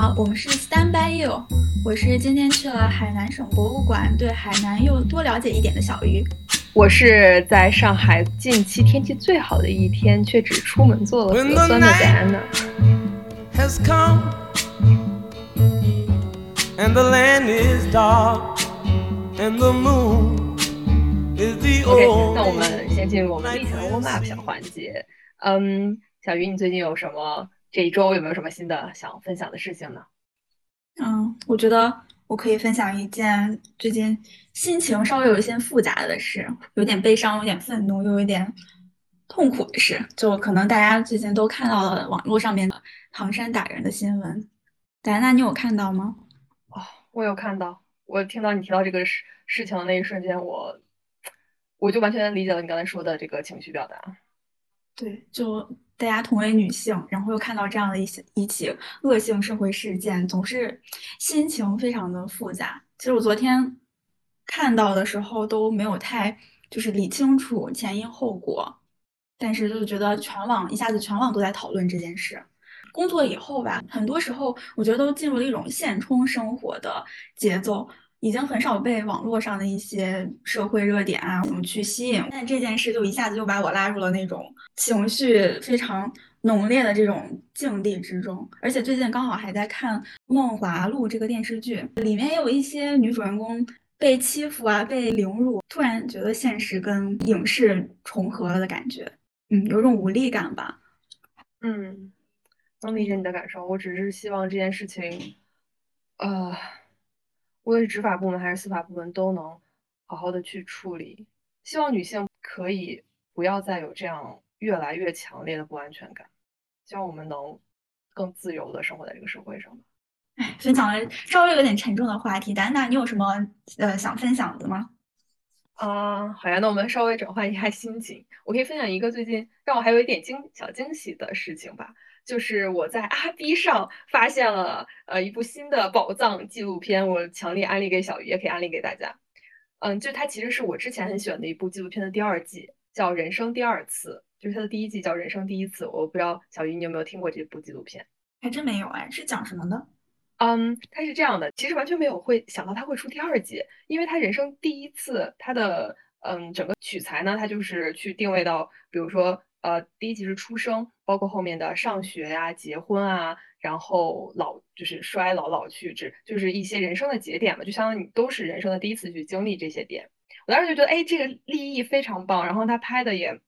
好，我们是 Stand by You，我是今天去了海南省博物馆，对海南又多了解一点的小鱼。我是在上海近期天气最好的一天，却只出门做了核酸的戴安娜。has come and the land is dark and the moon is the OK，only 那我们先进入我们例行的 warm up 小环节。嗯，小鱼，你最近有什么？这一周有没有什么新的想分享的事情呢？嗯，我觉得我可以分享一件最近心情稍微有一些复杂的事，有点悲伤，有点愤怒，又有点痛苦的事。就可能大家最近都看到了网络上面的唐山打人的新闻，戴安娜，你有看到吗？哦，我有看到，我听到你提到这个事事情的那一瞬间，我我就完全理解了你刚才说的这个情绪表达。对，就大家同为女性，然后又看到这样的一些一起恶性社会事件，总是心情非常的复杂。其实我昨天看到的时候都没有太就是理清楚前因后果，但是就觉得全网一下子全网都在讨论这件事。工作以后吧，很多时候我觉得都进入了一种现充生活的节奏。已经很少被网络上的一些社会热点啊什么去吸引，但这件事就一下子就把我拉入了那种情绪非常浓烈的这种境地之中。而且最近刚好还在看《梦华录》这个电视剧，里面也有一些女主人公被欺负啊、被凌辱，突然觉得现实跟影视重合了的感觉，嗯，有种无力感吧。嗯，能理解你的感受。我只是希望这件事情，呃。无论是执法部门还是司法部门都能好好的去处理。希望女性可以不要再有这样越来越强烈的不安全感。希望我们能更自由的生活在这个社会上吧。哎，分享了稍微有点沉重的话题，丹娜，你有什么呃想分享的吗？啊、uh,，好呀，那我们稍微转换一下心情。我可以分享一个最近让我还有一点惊小惊喜的事情吧。就是我在阿 B 上发现了呃一部新的宝藏纪录片，我强烈安利给小鱼，也可以安利给大家。嗯，就它其实是我之前很喜欢的一部纪录片的第二季，叫《人生第二次》，就是它的第一季叫《人生第一次》。我不知道小鱼你有没有听过这部纪录片？还真没有哎，是讲什么呢？嗯，它是这样的，其实完全没有会想到它会出第二季，因为它人生第一次，它的嗯整个取材呢，它就是去定位到，比如说。呃，第一集是出生，包括后面的上学呀、啊、结婚啊，然后老就是衰老老去，这就是一些人生的节点嘛，就相当于你都是人生的第一次去经历这些点。我当时就觉得，哎，这个立意非常棒，然后他拍的也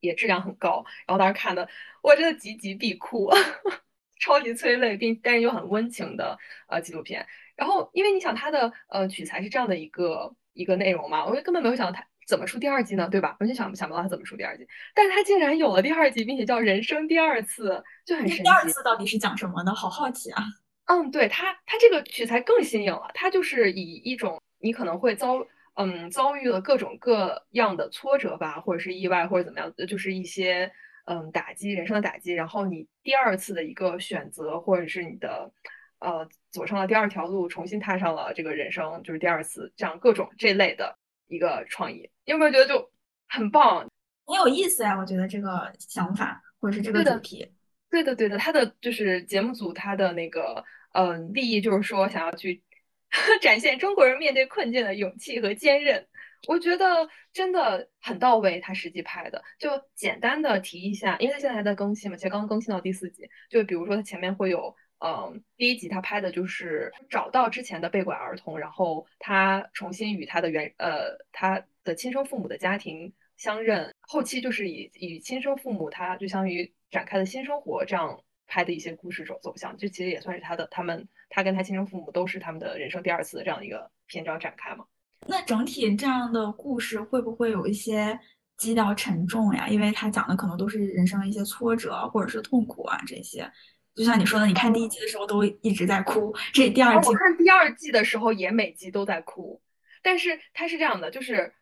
也质量很高，然后当时看的我真的集集必哭，超级催泪，并但是又很温情的呃纪录片。然后因为你想它的呃取材是这样的一个一个内容嘛，我就根本没有想到它。怎么出第二季呢？对吧？完全想想不到他怎么出第二季，但是他竟然有了第二季，并且叫《人生第二次》，就很神奇。第二次到底是讲什么呢？好好奇啊！嗯，对他，他这个取材更新颖了。他就是以一种你可能会遭嗯遭遇了各种各样的挫折吧，或者是意外，或者怎么样，就是一些嗯打击人生的打击，然后你第二次的一个选择，或者是你的呃走上了第二条路，重新踏上了这个人生，就是第二次这样各种这类的。一个创意，你有没有觉得就很棒，很有意思呀？我觉得这个想法或者是这个主题，对的，对的，他的就是节目组他的那个嗯、呃、利益就是说想要去 展现中国人面对困境的勇气和坚韧，我觉得真的很到位。他实际拍的就简单的提一下，因为他现在还在更新嘛，其实刚刚更新到第四集，就比如说他前面会有。嗯，第一集他拍的就是找到之前的被拐儿童，然后他重新与他的原呃他的亲生父母的家庭相认，后期就是以以亲生父母他就相当于展开了新生活这样拍的一些故事走走向，这其实也算是他的他们他跟他亲生父母都是他们的人生第二次的这样一个篇章展开嘛。那整体这样的故事会不会有一些基调沉重呀？因为他讲的可能都是人生的一些挫折或者是痛苦啊这些。就像你说的，你看第一季的时候都一直在哭，这第二季我看第二季的时候也每集都在哭，但是它是这样的，就是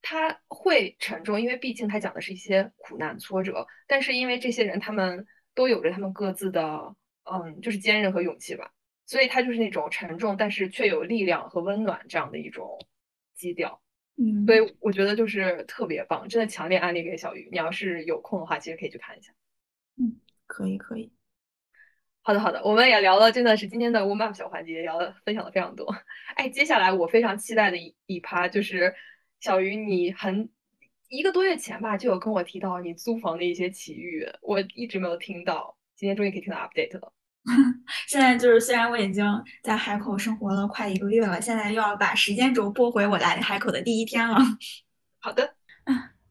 它会沉重，因为毕竟它讲的是一些苦难挫折，但是因为这些人他们都有着他们各自的嗯，就是坚韧和勇气吧，所以它就是那种沉重但是却有力量和温暖这样的一种基调。嗯，所以我觉得就是特别棒，真的强烈安利给小鱼。你要是有空的话，其实可以去看一下。嗯，可以可以。好的，好的，我们也聊了，真的是今天的 warm up 小环节，聊了分享的非常多。哎，接下来我非常期待的一一趴就是小鱼，你很一个多月前吧就有跟我提到你租房的一些奇遇，我一直没有听到，今天终于可以听到 update 了。现在就是虽然我已经在海口生活了快一个月了，现在又要把时间轴拨回我来海口的第一天了。好的，啊，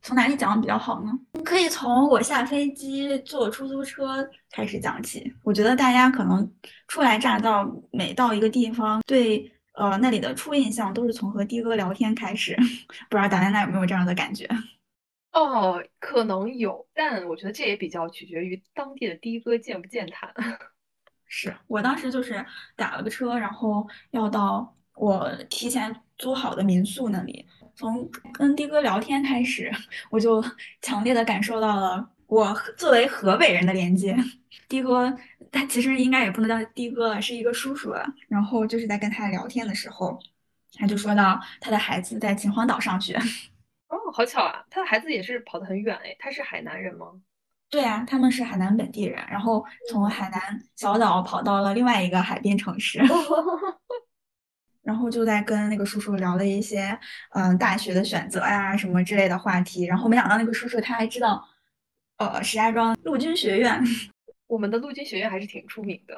从哪里讲比较好呢？可以从我下飞机坐出租车开始讲起。我觉得大家可能初来乍到，每到一个地方，对呃那里的初印象都是从和的哥聊天开始。不知道大家那有没有这样的感觉？哦，可能有，但我觉得这也比较取决于当地的的哥健不健谈。是我当时就是打了个车，然后要到我提前租好的民宿那里。从跟的哥聊天开始，我就强烈的感受到了我作为河北人的连接。的哥他其实应该也不能叫的哥了，是一个叔叔了。然后就是在跟他聊天的时候，他就说到他的孩子在秦皇岛上学。哦，好巧啊！他的孩子也是跑得很远哎，他是海南人吗？对啊，他们是海南本地人，然后从海南小岛跑到了另外一个海边城市，然后就在跟那个叔叔聊了一些嗯大学的选择呀什么之类的话题，然后没想到那个叔叔他还知道呃石家庄陆军学院，我们的陆军学院还是挺出名的。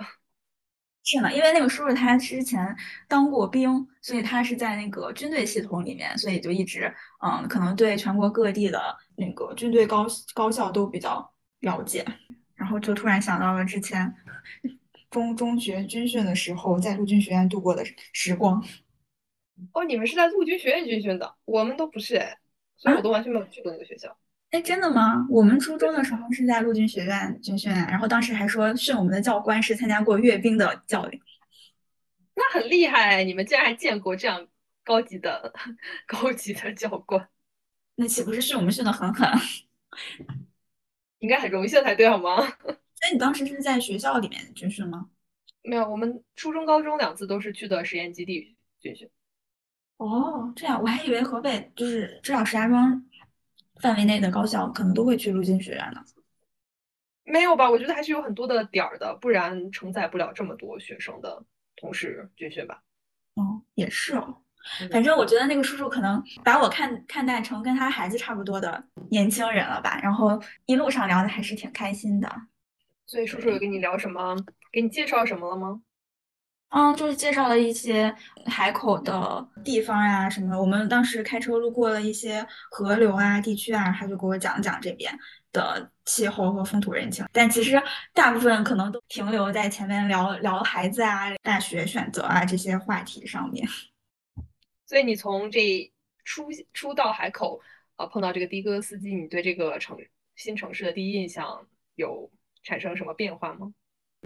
是呢，因为那个叔叔他之前当过兵，所以他是在那个军队系统里面，所以就一直嗯可能对全国各地的那个军队高高校都比较。了解，然后就突然想到了之前中中学军训的时候，在陆军学院度过的时光。哦，你们是在陆军学院军训的，我们都不是哎，所以我都完全没有去过那个学校。哎，真的吗？我们初中的时候是在陆军学院军训，然后当时还说训我们的教官是参加过阅兵的教练。那很厉害，你们竟然还见过这样高级的 高级的教官，那岂不是训我们训的很狠？应该很荣幸才对，好吗？那你当时是在学校里面军训吗？没有，我们初中、高中两次都是去的实验基地军训。哦，这样，我还以为河北就是至少石家庄范围内的高校可能都会去陆军学院呢。没有吧？我觉得还是有很多的点儿的，不然承载不了这么多学生的同时军训吧。哦，也是哦。反正我觉得那个叔叔可能把我看看待成跟他孩子差不多的年轻人了吧，然后一路上聊的还是挺开心的。所以叔叔有跟你聊什么？给你介绍什么了吗？嗯，就是介绍了一些海口的地方呀什么。我们当时开车路过了一些河流啊地区啊，他就给我讲讲这边的气候和风土人情。但其实大部分可能都停留在前面聊聊孩子啊、大学选择啊这些话题上面。所以你从这初初到海口，呃，碰到这个的哥司机，你对这个城新城市的第一印象有产生什么变化吗？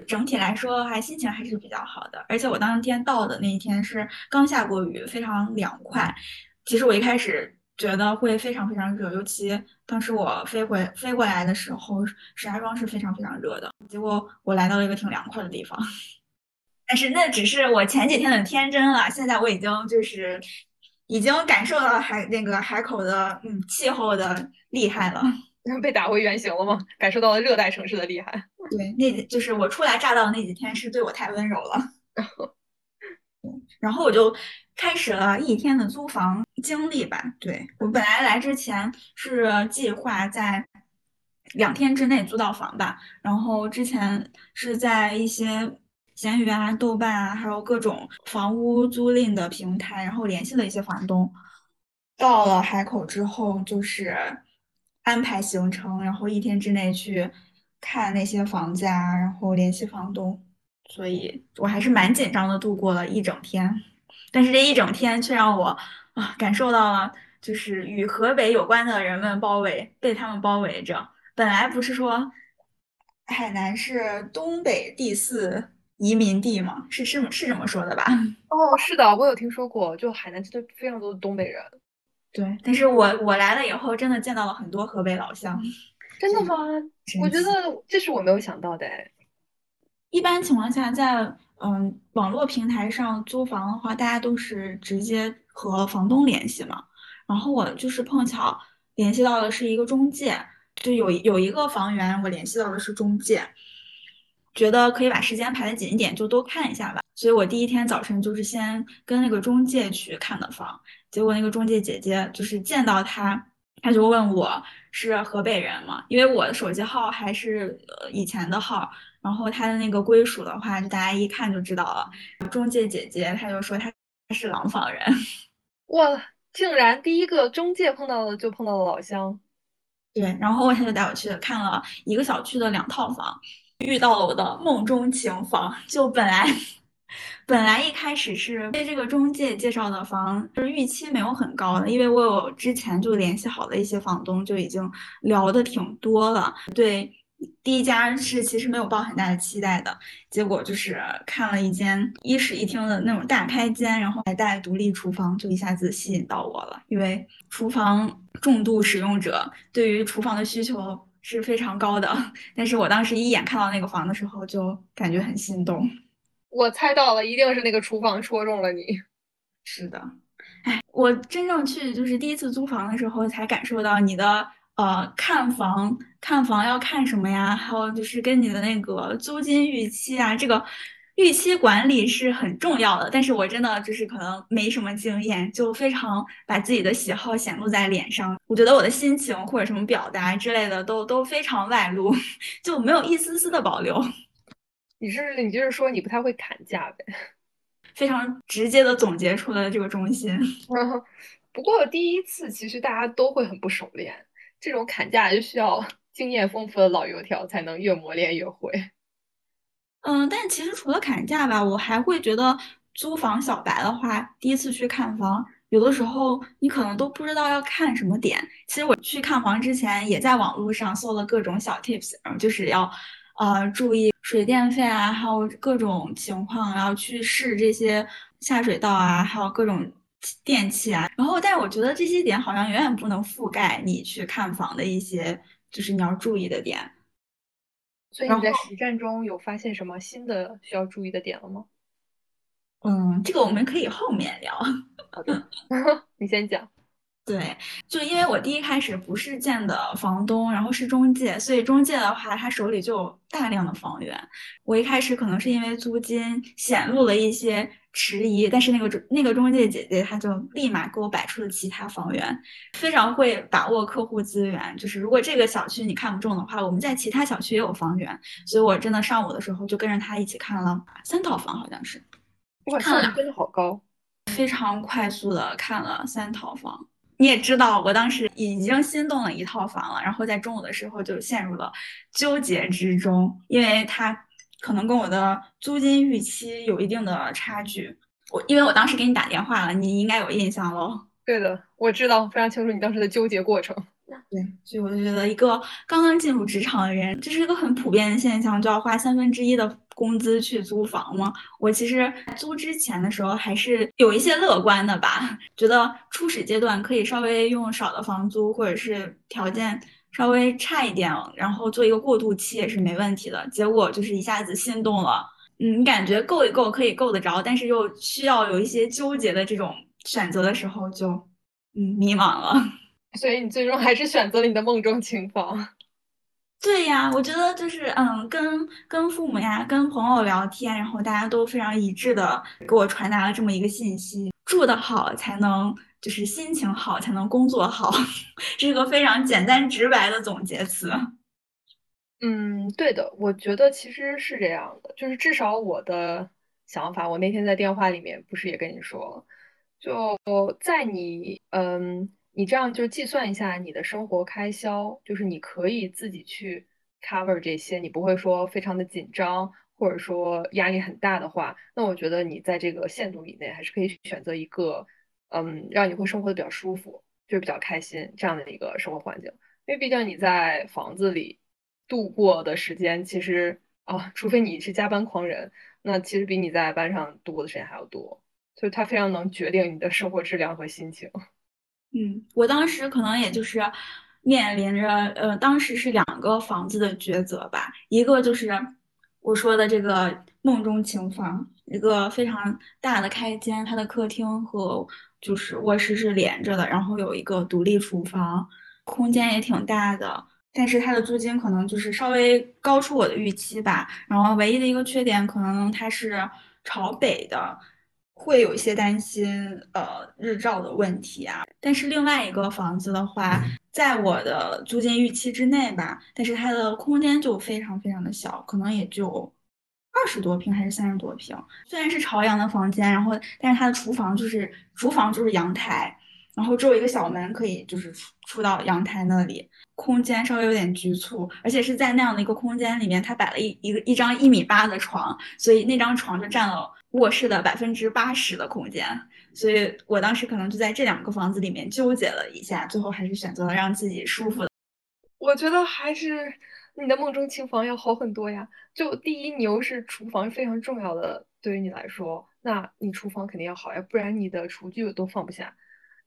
整体来说，还心情还是比较好的。而且我当天到的那一天是刚下过雨，非常凉快。其实我一开始觉得会非常非常热，尤其当时我飞回飞过来的时候，石家庄是非常非常热的。结果我来到了一个挺凉快的地方。但是那只是我前几天的天真了，现在我已经就是已经感受到海那个海口的嗯气候的厉害了，被打回原形了吗？感受到了热带城市的厉害。对，那就是我初来乍到的那几天是对我太温柔了。然后我就开始了一天的租房经历吧。对我本来来之前是计划在两天之内租到房吧，然后之前是在一些。闲鱼啊、豆瓣啊，还有各种房屋租赁的平台，然后联系了一些房东。到了海口之后，就是安排行程，然后一天之内去看那些房子啊，然后联系房东。所以我还是蛮紧张的，度过了一整天。但是这一整天却让我啊感受到了，就是与河北有关的人们包围，被他们包围着。本来不是说海南是东北第四。移民地嘛，是是是这么说的吧？哦，是的，我有听说过，就海南真的非常多的东北人。对，但是我我来了以后，真的见到了很多河北老乡。真的吗？我觉得这是我没有想到的。一般情况下，在嗯网络平台上租房的话，大家都是直接和房东联系嘛。然后我就是碰巧联系到的是一个中介，就有有一个房源，我联系到的是中介。觉得可以把时间排的紧一点，就多看一下吧。所以我第一天早晨就是先跟那个中介去看的房，结果那个中介姐姐就是见到他，他就问我是河北人吗？因为我的手机号还是呃以前的号，然后他的那个归属的话，就大家一看就知道了。中介姐姐她就说她是廊坊人，哇，竟然第一个中介碰到的就碰到了老乡。对，然后他就带我去看了一个小区的两套房，遇到了我的梦中情房。就本来本来一开始是被这个中介介绍的房，就是预期没有很高的，因为我有之前就联系好的一些房东，就已经聊的挺多了。对，第一家是其实没有抱很大的期待的，结果就是看了一间一室一厅的那种大开间，然后还带独立厨房，就一下子吸引到我了，因为厨房。重度使用者对于厨房的需求是非常高的，但是我当时一眼看到那个房的时候，就感觉很心动。我猜到了，一定是那个厨房戳中了你。是的，哎，我真正去就是第一次租房的时候，才感受到你的呃看房看房要看什么呀，还有就是跟你的那个租金预期啊，这个。预期管理是很重要的，但是我真的就是可能没什么经验，就非常把自己的喜好显露在脸上。我觉得我的心情或者什么表达之类的都都非常外露，就没有一丝丝的保留。你是你就是说你不太会砍价呗？非常直接的总结出了这个中心。不过第一次其实大家都会很不熟练，这种砍价就需要经验丰富的老油条才能越磨练越会。嗯，但其实除了砍价吧，我还会觉得租房小白的话，第一次去看房，有的时候你可能都不知道要看什么点。其实我去看房之前，也在网络上搜了各种小 tips，然后就是要，呃，注意水电费啊，还有各种情况，然后去试这些下水道啊，还有各种电器啊。然后，但是我觉得这些点好像远远不能覆盖你去看房的一些，就是你要注意的点。所以你在实战中有发现什么新的需要注意的点了吗？嗯，这个我们可以后面聊。好的，你先讲。对，就因为我第一开始不是见的房东，然后是中介，所以中介的话，他手里就有大量的房源。我一开始可能是因为租金显露了一些迟疑，但是那个中那个中介姐姐，她就立马给我摆出了其他房源，非常会把握客户资源。就是如果这个小区你看不中的话，我们在其他小区也有房源。所以我真的上午的时候就跟着他一起看了三套房，好像是。哇，效率真的好高，非常快速的看了三套房。你也知道，我当时已经心动了一套房了，然后在中午的时候就陷入了纠结之中，因为它可能跟我的租金预期有一定的差距。我因为我当时给你打电话了，你应该有印象喽。对的，我知道非常清楚你当时的纠结过程。对，所以我就觉得一个刚刚进入职场的人，这是一个很普遍的现象，就要花三分之一的工资去租房吗？我其实租之前的时候还是有一些乐观的吧，觉得初始阶段可以稍微用少的房租，或者是条件稍微差一点，然后做一个过渡期也是没问题的。结果就是一下子心动了，嗯，感觉够一够可以够得着，但是又需要有一些纠结的这种选择的时候，就嗯迷茫了。所以你最终还是选择了你的梦中情房。对呀，我觉得就是嗯，跟跟父母呀，跟朋友聊天，然后大家都非常一致的给我传达了这么一个信息：住得好才能就是心情好，才能工作好，这 是个非常简单直白的总结词。嗯，对的，我觉得其实是这样的，就是至少我的想法，我那天在电话里面不是也跟你说，就在你嗯。你这样就计算一下你的生活开销，就是你可以自己去 cover 这些，你不会说非常的紧张，或者说压力很大的话，那我觉得你在这个限度以内还是可以选择一个，嗯，让你会生活的比较舒服，就是比较开心这样的一个生活环境。因为毕竟你在房子里度过的时间，其实啊，除非你是加班狂人，那其实比你在班上度过的时间还要多，所以它非常能决定你的生活质量和心情。嗯，我当时可能也就是面临着，呃，当时是两个房子的抉择吧。一个就是我说的这个梦中情房，一个非常大的开间，它的客厅和就是卧室是连着的，然后有一个独立厨房，空间也挺大的。但是它的租金可能就是稍微高出我的预期吧。然后唯一的一个缺点，可能它是朝北的，会有一些担心呃日照的问题啊。但是另外一个房子的话，在我的租金预期之内吧，但是它的空间就非常非常的小，可能也就二十多平还是三十多平。虽然是朝阳的房间，然后但是它的厨房就是厨房就是阳台。然后只有一个小门可以，就是出出到阳台那里，空间稍微有点局促，而且是在那样的一个空间里面，它摆了一一个一张一米八的床，所以那张床就占了卧室的百分之八十的空间，所以我当时可能就在这两个房子里面纠结了一下，最后还是选择了让自己舒服的。我觉得还是你的梦中情房要好很多呀。就第一，你又是厨房非常重要的，对于你来说，那你厨房肯定要好呀，不然你的厨具都放不下。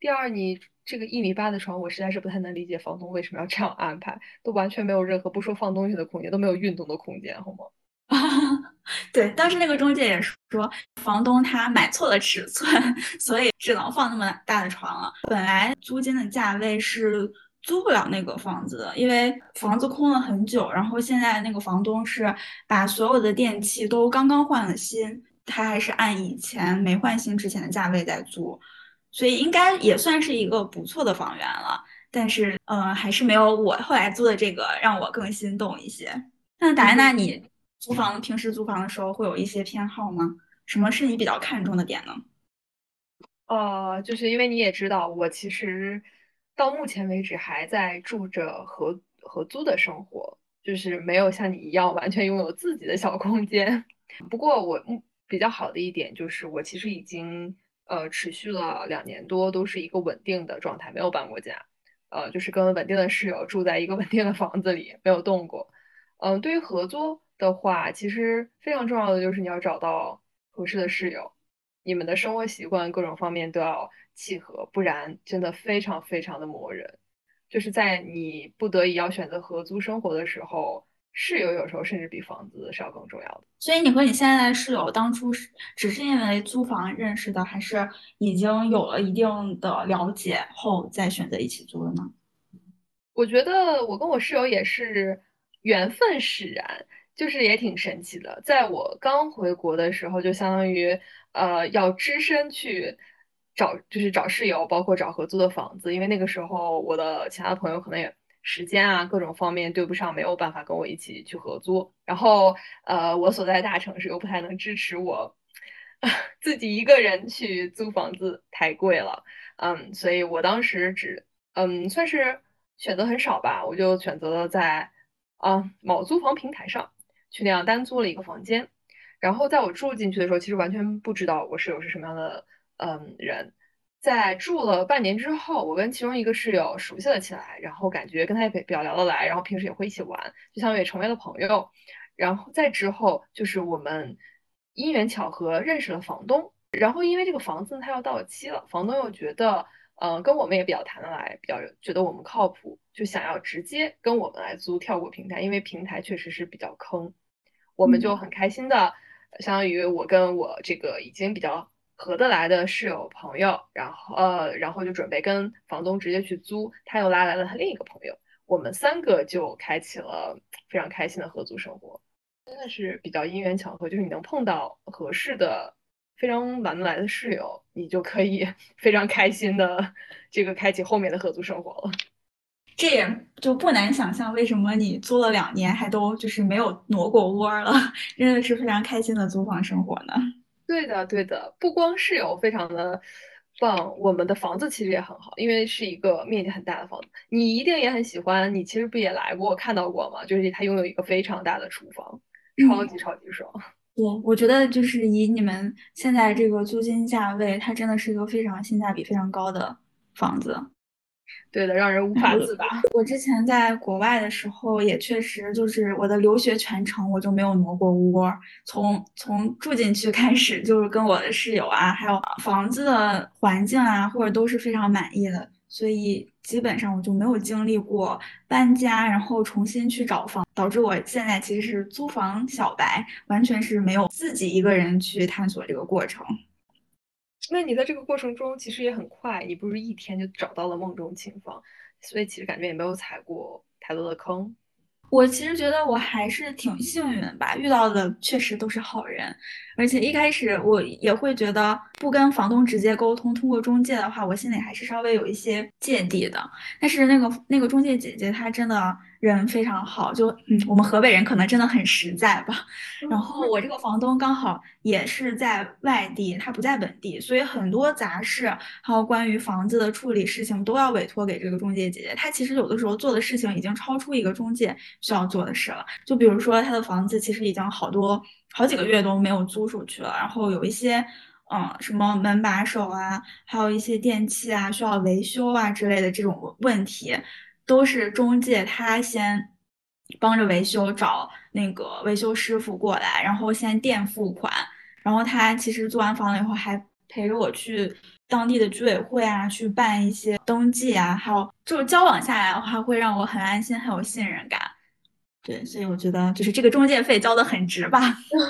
第二，你这个一米八的床，我实在是不太能理解房东为什么要这样安排，都完全没有任何不说放东西的空间，都没有运动的空间，好吗？对，当时那个中介也说，房东他买错了尺寸，所以只能放那么大的床了。本来租金的价位是租不了那个房子的，因为房子空了很久，然后现在那个房东是把所有的电器都刚刚换了新，他还是按以前没换新之前的价位在租。所以应该也算是一个不错的房源了，但是呃，还是没有我后来租的这个让我更心动一些。那达安娜，你租房平时租房的时候会有一些偏好吗？什么是你比较看重的点呢？呃，就是因为你也知道，我其实到目前为止还在住着合合租的生活，就是没有像你一样完全拥有自己的小空间。不过我比较好的一点就是，我其实已经。呃，持续了两年多，都是一个稳定的状态，没有搬过家。呃，就是跟稳定的室友住在一个稳定的房子里，没有动过。嗯，对于合租的话，其实非常重要的就是你要找到合适的室友，你们的生活习惯各种方面都要契合，不然真的非常非常的磨人。就是在你不得已要选择合租生活的时候。室友有时候甚至比房子是要更重要的。所以你和你现在的室友当初是只是因为租房认识的，还是已经有了一定的了解后再选择一起租的呢？我觉得我跟我室友也是缘分使然，就是也挺神奇的。在我刚回国的时候，就相当于呃要只身去找，就是找室友，包括找合租的房子，因为那个时候我的其他朋友可能也。时间啊，各种方面对不上，没有办法跟我一起去合租。然后，呃，我所在大城市又不太能支持我 自己一个人去租房子，太贵了。嗯，所以我当时只，嗯，算是选择很少吧，我就选择了在啊某租房平台上去那样单租了一个房间。然后在我住进去的时候，其实完全不知道我室友是什么样的嗯人。在住了半年之后，我跟其中一个室友熟悉了起来，然后感觉跟他也比较聊得来，然后平时也会一起玩，就相当于成为了朋友。然后再之后，就是我们因缘巧合认识了房东，然后因为这个房子它要到期了，房东又觉得，嗯，跟我们也比较谈得来，比较觉得我们靠谱，就想要直接跟我们来租，跳过平台，因为平台确实是比较坑。我们就很开心的，相当于我跟我这个已经比较。合得来的室友朋友，然后呃，然后就准备跟房东直接去租，他又拉来了他另一个朋友，我们三个就开启了非常开心的合租生活，真的是比较因缘巧合，就是你能碰到合适的、非常玩得来的室友，你就可以 非常开心的这个开启后面的合租生活了。这也就不难想象，为什么你租了两年还都就是没有挪过窝了，真的是非常开心的租房生活呢。对的，对的，不光室友非常的棒，我们的房子其实也很好，因为是一个面积很大的房子。你一定也很喜欢，你其实不也来过看到过吗？就是它拥有一个非常大的厨房，超级超级爽。我我觉得就是以你们现在这个租金价位，它真的是一个非常性价比非常高的房子。对的，让人无法自拔。我之前在国外的时候，也确实就是我的留学全程，我就没有挪过窝。从从住进去开始，就是跟我的室友啊，还有房子的环境啊，或者都是非常满意的，所以基本上我就没有经历过搬家，然后重新去找房，导致我现在其实是租房小白，完全是没有自己一个人去探索这个过程。那你在这个过程中其实也很快，你不是一天就找到了梦中情房，所以其实感觉也没有踩过太。多的坑？我其实觉得我还是挺幸运吧，遇到的确实都是好人，而且一开始我也会觉得不跟房东直接沟通，通过中介的话，我心里还是稍微有一些芥蒂的。但是那个那个中介姐姐她真的。人非常好，就嗯，我们河北人可能真的很实在吧。然后我这个房东刚好也是在外地，他不在本地，所以很多杂事还有关于房子的处理事情都要委托给这个中介姐姐。她其实有的时候做的事情已经超出一个中介需要做的事了。就比如说，他的房子其实已经好多好几个月都没有租出去了，然后有一些嗯什么门把手啊，还有一些电器啊需要维修啊之类的这种问题。都是中介他先帮着维修，找那个维修师傅过来，然后先垫付款，然后他其实租完房了以后还陪着我去当地的居委会啊，去办一些登记啊，还有就是交往下来的话，会让我很安心，很有信任感。对，所以我觉得就是这个中介费交的很值吧。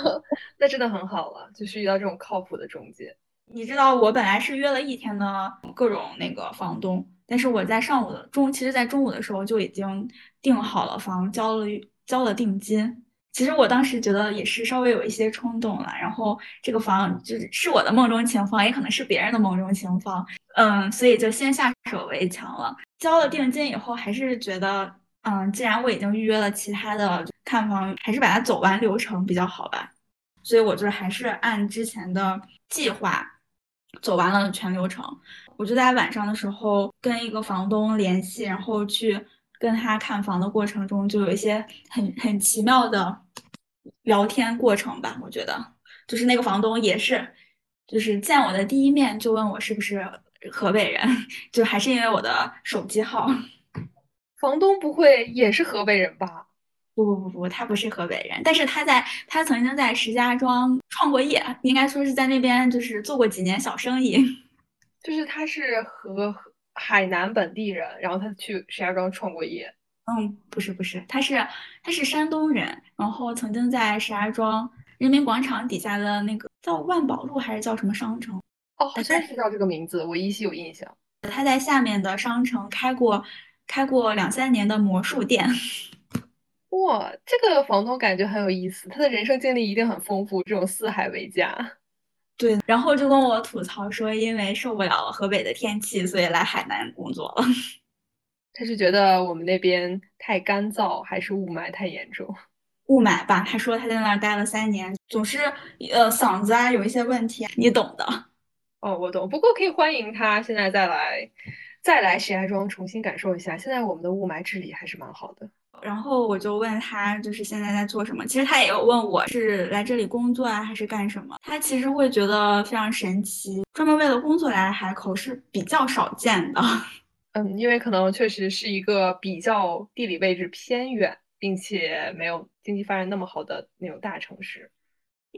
那真的很好了，就是遇到这种靠谱的中介。你知道我本来是约了一天的各种那个房东。但是我在上午的中，其实，在中午的时候就已经订好了房，交了交了定金。其实我当时觉得也是稍微有一些冲动了。然后这个房就是是我的梦中情房，也可能是别人的梦中情房，嗯，所以就先下手为强了。交了定金以后，还是觉得，嗯，既然我已经预约了其他的看房，还是把它走完流程比较好吧。所以我就还是按之前的计划走完了全流程。我就在晚上的时候跟一个房东联系，然后去跟他看房的过程中，就有一些很很奇妙的聊天过程吧。我觉得，就是那个房东也是，就是见我的第一面就问我是不是河北人，就还是因为我的手机号。房东不会也是河北人吧？不不不不，他不是河北人，但是他在他曾经在石家庄创过业，应该说是在那边就是做过几年小生意。就是他是和海南本地人，然后他去石家庄创过业。嗯，不是不是，他是他是山东人，然后曾经在石家庄人民广场底下的那个叫万宝路还是叫什么商城？哦，好像是叫这个名字，我依稀有印象。他在下面的商城开过开过两三年的魔术店。哇，这个房东感觉很有意思，他的人生经历一定很丰富，这种四海为家。对，然后就跟我吐槽说，因为受不了河北的天气，所以来海南工作了。他是觉得我们那边太干燥，还是雾霾太严重？雾霾吧，他说他在那儿待了三年，总是呃嗓子啊有一些问题，你懂的。哦，我懂。不过可以欢迎他现在再来，再来石家庄重新感受一下。现在我们的雾霾治理还是蛮好的。然后我就问他，就是现在在做什么？其实他也有问我是来这里工作啊，还是干什么？他其实会觉得非常神奇，专门为了工作来海口是比较少见的。嗯，因为可能确实是一个比较地理位置偏远，并且没有经济发展那么好的那种大城市。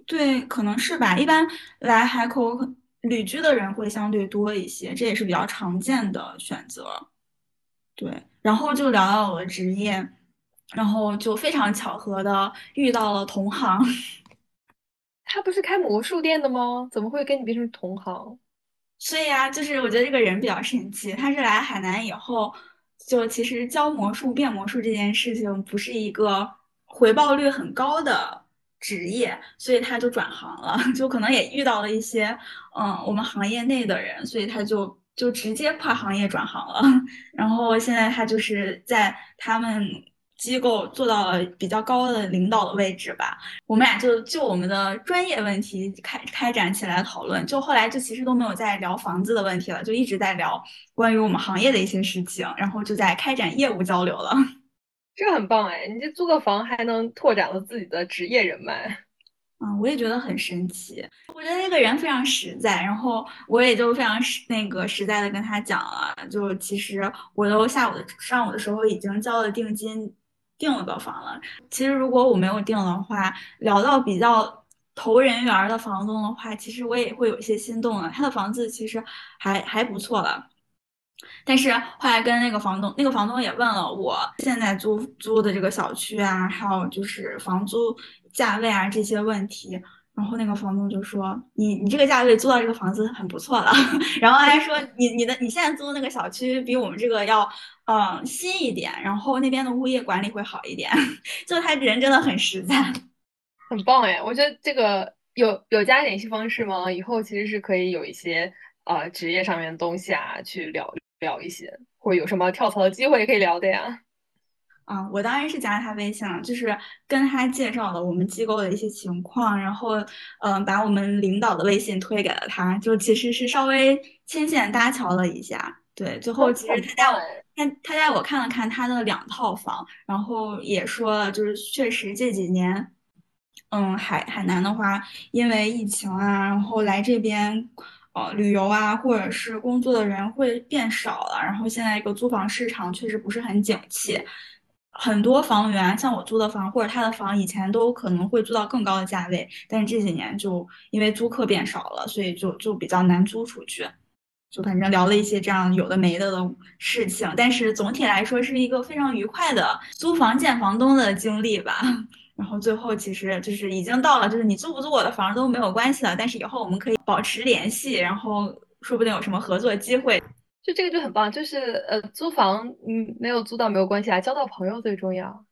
对，可能是吧。一般来海口旅居的人会相对多一些，这也是比较常见的选择。对，然后就聊到我的职业。然后就非常巧合的遇到了同行，他不是开魔术店的吗？怎么会跟你变成同行？所以啊，就是我觉得这个人比较神奇。他是来海南以后，就其实教魔术、变魔术这件事情不是一个回报率很高的职业，所以他就转行了。就可能也遇到了一些嗯我们行业内的人，所以他就就直接跨行业转行了。然后现在他就是在他们。机构做到了比较高的领导的位置吧，我们俩就就我们的专业问题开开展起来讨论，就后来就其实都没有在聊房子的问题了，就一直在聊关于我们行业的一些事情，然后就在开展业务交流了。这个很棒哎，你这租个房还能拓展了自己的职业人脉，嗯，我也觉得很神奇。我觉得那个人非常实在，然后我也就非常实那个实在的跟他讲了，就其实我都下午的上午的时候已经交了定金。订了个房了。其实如果我没有订的话，聊到比较投人缘的房东的话，其实我也会有些心动的。他的房子其实还还不错了。但是后来跟那个房东，那个房东也问了我现在租租的这个小区啊，还有就是房租价位啊这些问题。然后那个房东就说：“你你这个价位租到这个房子很不错了。”然后还说：“你你的你现在租的那个小区比我们这个要嗯新一点，然后那边的物业管理会好一点。”就他人真的很实在，很棒哎！我觉得这个有有加联系方式吗？以后其实是可以有一些呃职业上面的东西啊，去聊聊一些，或者有什么跳槽的机会可以聊的呀。啊，我当然是加了他微信了，就是跟他介绍了我们机构的一些情况，然后嗯，把我们领导的微信推给了他，就其实是稍微牵线搭桥了一下。对，最后其实他带我，他他带我看了看他的两套房，然后也说了，就是确实这几年，嗯，海海南的话，因为疫情啊，然后来这边呃旅游啊，或者是工作的人会变少了，然后现在一个租房市场确实不是很景气。很多房源，像我租的房或者他的房，以前都可能会租到更高的价位，但是这几年就因为租客变少了，所以就就比较难租出去。就反正聊了一些这样有的没的的事情，但是总体来说是一个非常愉快的租房见房东的经历吧。然后最后其实就是已经到了，就是你租不租我的房都没有关系了，但是以后我们可以保持联系，然后说不定有什么合作机会。就这个就很棒，就是呃，租房嗯没有租到没有关系啊，交到朋友最重要。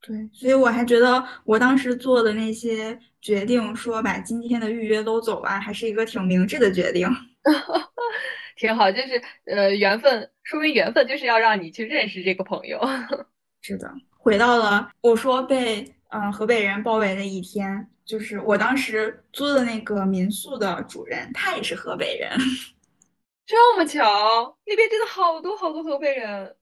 对，所以我还觉得我当时做的那些决定，说把今天的预约都走完，还是一个挺明智的决定。挺好，就是呃缘分，说明缘分就是要让你去认识这个朋友。是的，回到了我说被嗯河北人包围的一天，就是我当时租的那个民宿的主人，他也是河北人。这么巧，那边真的好多好多河北人。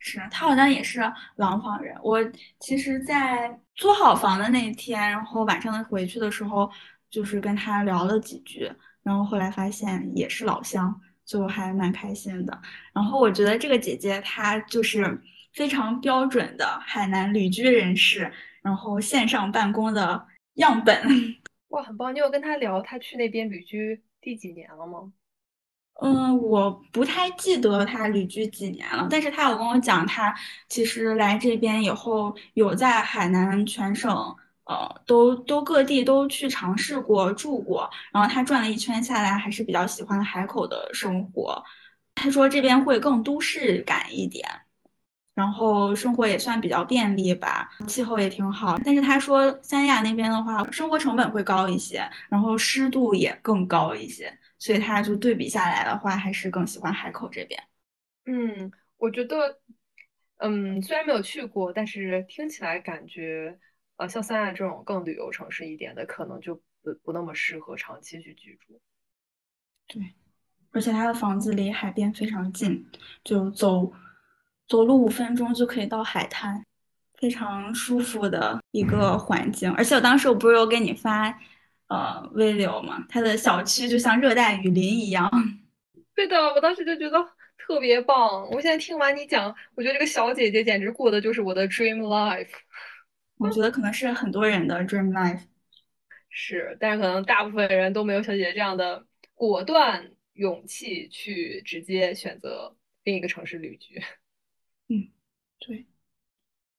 是他好像也是廊坊人。我其实，在租好房的那天，然后晚上回去的时候，就是跟他聊了几句，然后后来发现也是老乡，就还蛮开心的。然后我觉得这个姐姐她就是非常标准的海南旅居人士，然后线上办公的样本。哇，很棒！你有跟她聊她去那边旅居第几年了吗？嗯，我不太记得她旅居几年了，但是她有跟我讲，她其实来这边以后有在海南全省，呃，都都各地都去尝试过住过，然后他转了一圈下来，还是比较喜欢海口的生活。他说这边会更都市感一点，然后生活也算比较便利吧，气候也挺好。但是他说三亚那边的话，生活成本会高一些，然后湿度也更高一些。所以他就对比下来的话，还是更喜欢海口这边。嗯，我觉得，嗯，虽然没有去过，但是听起来感觉，呃，像三亚这种更旅游城市一点的，可能就不不那么适合长期去居住。对，而且它的房子离海边非常近，就走走路五分钟就可以到海滩，非常舒服的一个环境。而且我当时我不是有给你发。呃，微流嘛，它的小区就像热带雨林一样。对的，我当时就觉得特别棒。我现在听完你讲，我觉得这个小姐姐简直过的就是我的 dream life。我觉得可能是很多人的 dream life。是，但是可能大部分人都没有小姐姐这样的果断勇气去直接选择另一个城市旅居。嗯，对。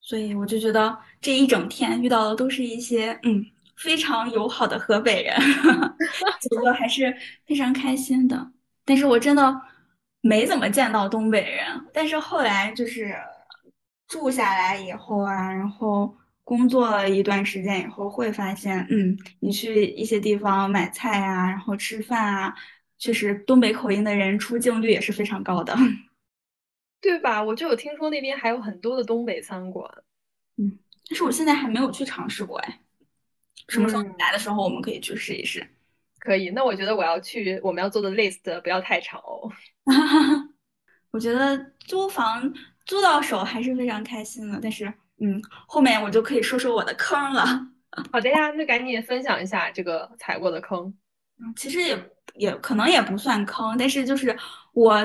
所以我就觉得这一整天遇到的都是一些嗯。非常友好的河北人，觉得还是非常开心的。但是我真的没怎么见到东北人。但是后来就是住下来以后啊，然后工作了一段时间以后，会发现，嗯，你去一些地方买菜啊，然后吃饭啊，确实东北口音的人出镜率也是非常高的，对吧？我就有听说那边还有很多的东北餐馆，嗯，但是我现在还没有去尝试过，哎。什么时候你来的时候，我们可以去试一试。可以，那我觉得我要去，我们要做的 list 不要太长哦。我觉得租房租到手还是非常开心的，但是，嗯，后面我就可以说说我的坑了。好的呀，那赶紧分享一下这个踩过的坑。嗯，其实也也可能也不算坑，但是就是我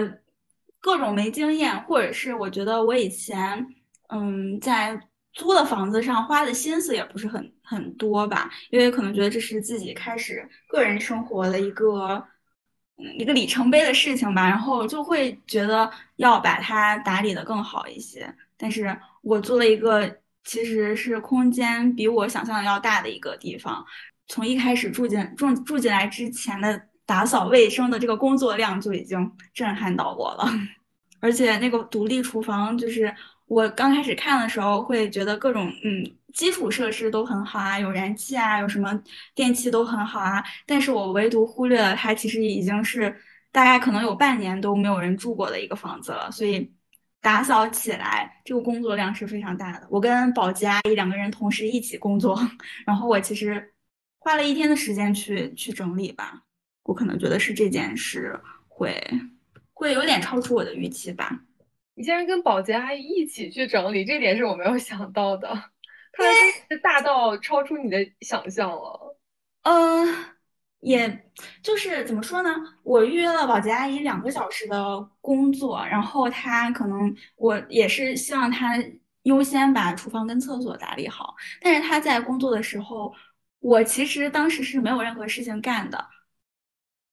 各种没经验，或者是我觉得我以前，嗯，在。租的房子上花的心思也不是很很多吧，因为可能觉得这是自己开始个人生活的一个嗯一个里程碑的事情吧，然后就会觉得要把它打理的更好一些。但是我租了一个其实是空间比我想象的要大的一个地方，从一开始住进住住进来之前的打扫卫生的这个工作量就已经震撼到我了，而且那个独立厨房，就是我刚开始看的时候会觉得各种嗯基础设施都很好啊，有燃气啊，有什么电器都很好啊，但是我唯独忽略了它其实已经是大概可能有半年都没有人住过的一个房子了，所以打扫起来这个工作量是非常大的。我跟保洁阿姨两个人同时一起工作，然后我其实。花了一天的时间去去整理吧，我可能觉得是这件事会会有点超出我的预期吧。你竟然跟保洁阿姨一起去整理，这点是我没有想到的，看来是大到超出你的想象了。嗯，也就是怎么说呢？我预约了保洁阿姨两个小时的工作，然后她可能我也是希望她优先把厨房跟厕所打理好，但是她在工作的时候。我其实当时是没有任何事情干的，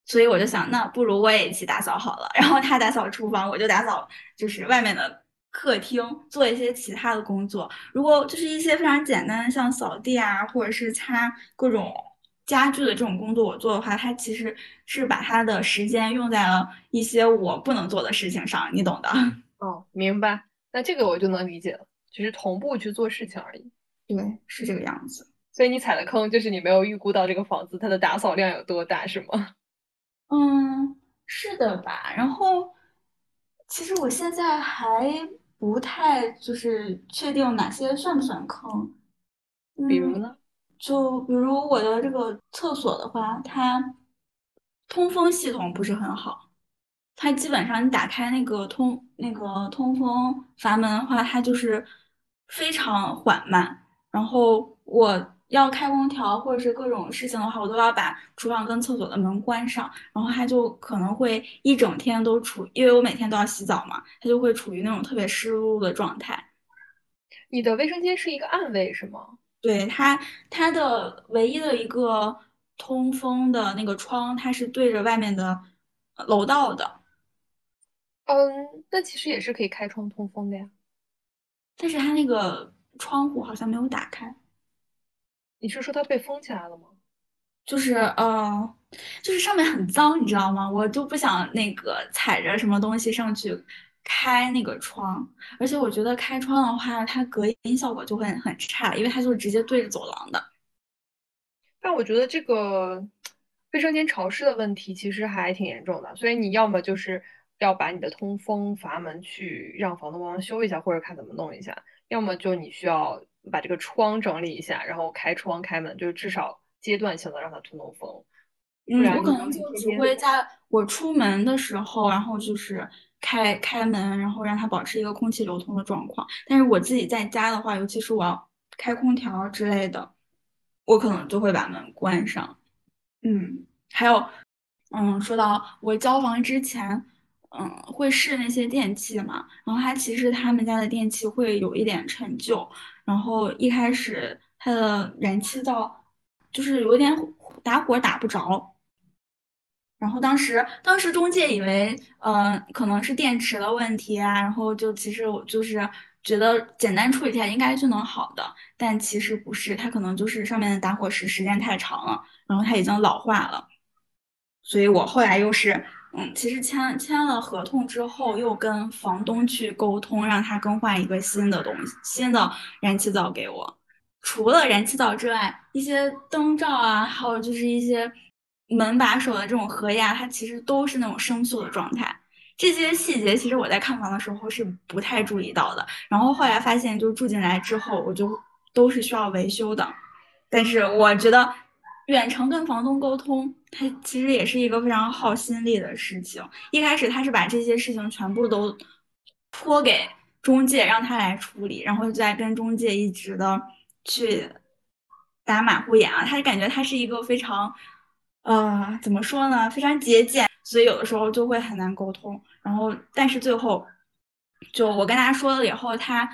所以我就想，那不如我也一起打扫好了。然后她打扫厨房，我就打扫就是外面的客厅，做一些其他的工作。如果就是一些非常简单的，像扫地啊，或者是擦各种家具的这种工作，我做的话，它其实是把他的时间用在了一些我不能做的事情上，你懂的。哦，明白。那这个我就能理解了，只是同步去做事情而已。对，是这个样子。所以你踩的坑就是你没有预估到这个房子它的打扫量有多大，是吗？嗯，是的吧。然后，其实我现在还不太就是确定哪些算不算坑。比如呢？就比如我的这个厕所的话，它通风系统不是很好，它基本上你打开那个通那个通风阀门的话，它就是非常缓慢。然后我。要开空调或者是各种事情的话，我都要把厨房跟厕所的门关上，然后它就可能会一整天都处，因为我每天都要洗澡嘛，它就会处于那种特别湿漉漉的状态。你的卫生间是一个暗卫是吗？对，它它的唯一的一个通风的那个窗，它是对着外面的楼道的。嗯，那其实也是可以开窗通风的呀，但是它那个窗户好像没有打开。你是说它被封起来了吗？就是呃，就是上面很脏，你知道吗？我就不想那个踩着什么东西上去开那个窗，而且我觉得开窗的话，它隔音效果就会很差，因为它就是直接对着走廊的。但我觉得这个卫生间潮湿的问题其实还挺严重的，所以你要么就是要把你的通风阀门去让房东帮忙修一下，或者看怎么弄一下，要么就你需要。把这个窗整理一下，然后开窗开门，就是至少阶段性的让它通通风。嗯，我可能就只会在我出门的时候，然后就是开开门，然后让它保持一个空气流通的状况。但是我自己在家的话，尤其是我要开空调之类的，我可能就会把门关上。嗯，还有，嗯，说到我交房之前。嗯，会试那些电器嘛？然后它其实他们家的电器会有一点陈旧，然后一开始它的燃气灶就是有点打火打不着，然后当时当时中介以为，嗯，可能是电池的问题啊，然后就其实我就是觉得简单处理一下应该就能好的，但其实不是，它可能就是上面的打火石时间太长了，然后它已经老化了，所以我后来又是。嗯，其实签签了合同之后，又跟房东去沟通，让他更换一个新的东西，新的燃气灶给我。除了燃气灶之外，一些灯罩啊，还有就是一些门把手的这种合压，它其实都是那种生锈的状态。这些细节其实我在看房的时候是不太注意到的。然后后来发现，就住进来之后，我就都是需要维修的。但是我觉得。远程跟房东沟通，它其实也是一个非常耗心力的事情。一开始他是把这些事情全部都托给中介，让他来处理，然后再跟中介一直的去打马虎眼啊。他感觉他是一个非常，呃，怎么说呢？非常节俭，所以有的时候就会很难沟通。然后，但是最后，就我跟他说了以后，他。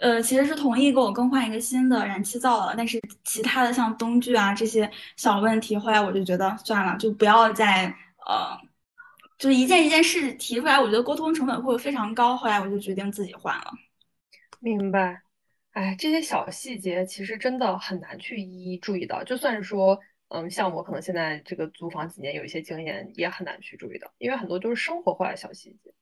呃，其实是同意给我更换一个新的燃气灶了，但是其他的像灯具啊这些小问题，后来我就觉得算了，就不要再呃，就一件一件事提出来，我觉得沟通成本会非常高。后来我就决定自己换了。明白，哎，这些小细节其实真的很难去一一注意到。就算是说嗯，像我可能现在这个租房几年有一些经验，也很难去注意到，因为很多都是生活化的小细节，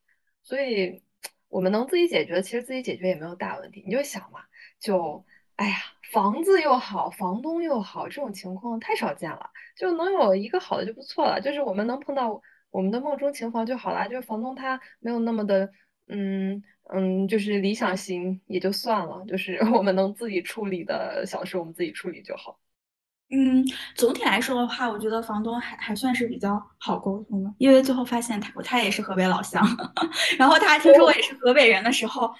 所以我们能自己解决，其实自己解决也没有大问题。你就想嘛，就哎呀，房子又好，房东又好，这种情况太少见了，就能有一个好的就不错了。就是我们能碰到我们的梦中情房就好了，就是房东他没有那么的，嗯嗯，就是理想型也就算了，就是 我们能自己处理的小事，我们自己处理就好。嗯，总体来说的话，我觉得房东还还算是比较好沟通的，因为最后发现他他也是河北老乡，然后他听说我也是河北人的时候，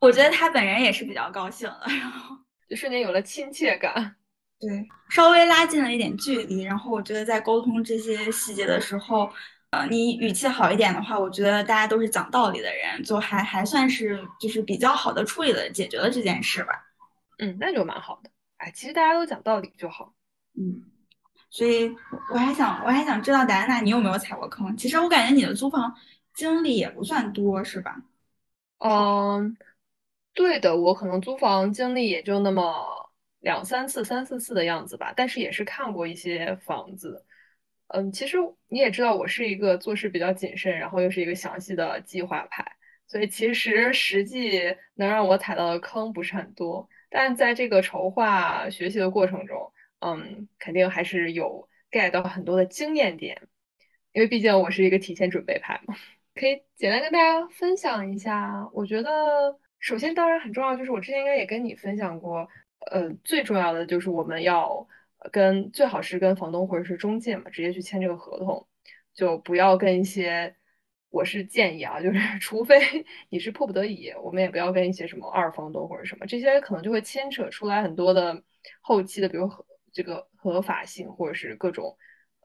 我觉得他本人也是比较高兴的，然 后就瞬间有了亲切感，对，稍微拉近了一点距离。然后我觉得在沟通这些细节的时候，呃，你语气好一点的话，我觉得大家都是讲道理的人，就还还算是就是比较好的处理了解决了这件事吧。嗯，那就蛮好的。哎，其实大家都讲道理就好。嗯，所以我还想，我还想知道达安娜，你有没有踩过坑？其实我感觉你的租房经历也不算多，是吧？嗯，对的，我可能租房经历也就那么两三次、三四次的样子吧。但是也是看过一些房子。嗯，其实你也知道，我是一个做事比较谨慎，然后又是一个详细的计划派，所以其实实际能让我踩到的坑不是很多。但在这个筹划学习的过程中，嗯，肯定还是有 get 到很多的经验点，因为毕竟我是一个提前准备派嘛。可以简单跟大家分享一下，我觉得首先当然很重要，就是我之前应该也跟你分享过，呃，最重要的就是我们要跟最好是跟房东或者是中介嘛，直接去签这个合同，就不要跟一些，我是建议啊，就是 除非你是迫不得已，我们也不要跟一些什么二房东或者什么，这些可能就会牵扯出来很多的后期的，比如这个合法性或者是各种，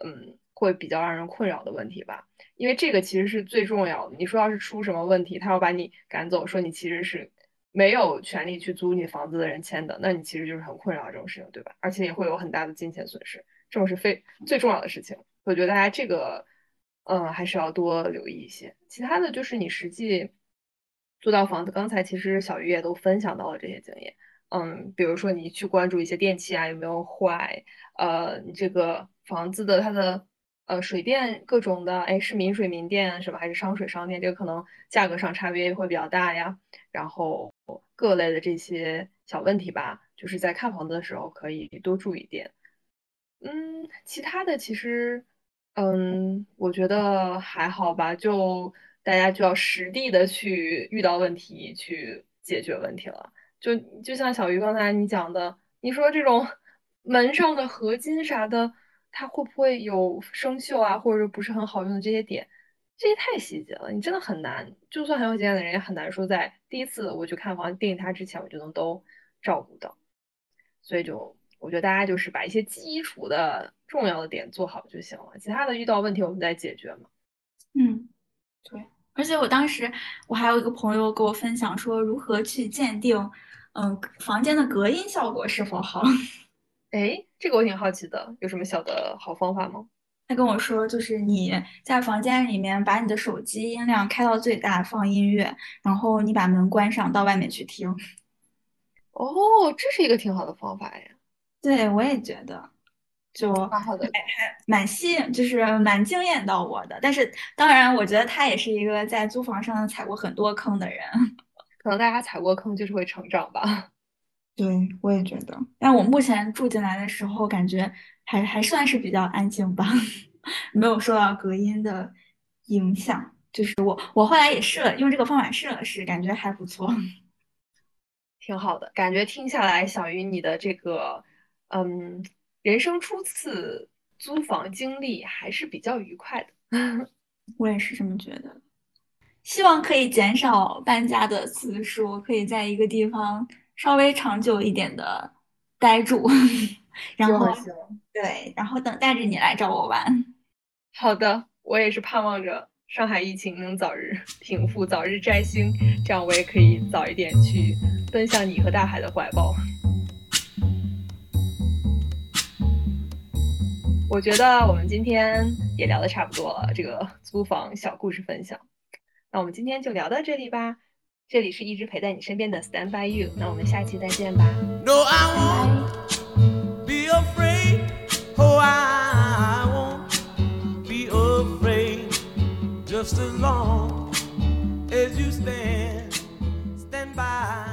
嗯，会比较让人困扰的问题吧。因为这个其实是最重要的。你说要是出什么问题，他要把你赶走，说你其实是没有权利去租你房子的人签的，那你其实就是很困扰这种事情，对吧？而且也会有很大的金钱损失，这种是非最重要的事情。我觉得大家这个，嗯，还是要多留意一些。其他的就是你实际租到房子，刚才其实小鱼也都分享到了这些经验。嗯，比如说你去关注一些电器啊有没有坏，呃，你这个房子的它的呃水电各种的，哎，是民水民电什么还是商水商电，这个可能价格上差别会比较大呀。然后各类的这些小问题吧，就是在看房子的时候可以多注意点。嗯，其他的其实，嗯，我觉得还好吧，就大家就要实地的去遇到问题去解决问题了。就就像小鱼刚才你讲的，你说这种 门上的合金啥的，它会不会有生锈啊，或者不是很好用的这些点？这些太细节了，你真的很难。就算很有经验的人，也很难说在第一次我去看房定它之前，我就能都照顾到。所以就我觉得大家就是把一些基础的重要的点做好就行了，其他的遇到问题我们再解决嘛。嗯，对。而且我当时我还有一个朋友跟我分享说，如何去鉴定。嗯，房间的隔音效果是否好？哎，这个我挺好奇的，有什么小的好方法吗？他跟我说，就是你在房间里面把你的手机音量开到最大，放音乐，然后你把门关上，到外面去听。哦，这是一个挺好的方法呀。对，我也觉得，就蛮好的，还蛮吸引，就是蛮惊艳到我的。但是，当然，我觉得他也是一个在租房上踩过很多坑的人。可能大家踩过坑就是会成长吧，对我也觉得。但我目前住进来的时候，感觉还还算是比较安静吧，没有受到隔音的影响。就是我我后来也试了，用这个方法试了试，感觉还不错，挺好的。感觉听下来，小鱼你的这个嗯人生初次租房经历还是比较愉快的，我也是这么觉得。希望可以减少搬家的次数，可以在一个地方稍微长久一点的待住，然后对，然后等待着你来找我玩。好的，我也是盼望着上海疫情能早日平复，早日摘星，这样我也可以早一点去奔向你和大海的怀抱。我觉得我们今天也聊的差不多了，这个租房小故事分享。那我们今天就聊到这里吧这里是一直陪在你身边的 stand by you 那我们下期再见吧 no i won't be afraid oh i won't be afraid just as long as you stand stand by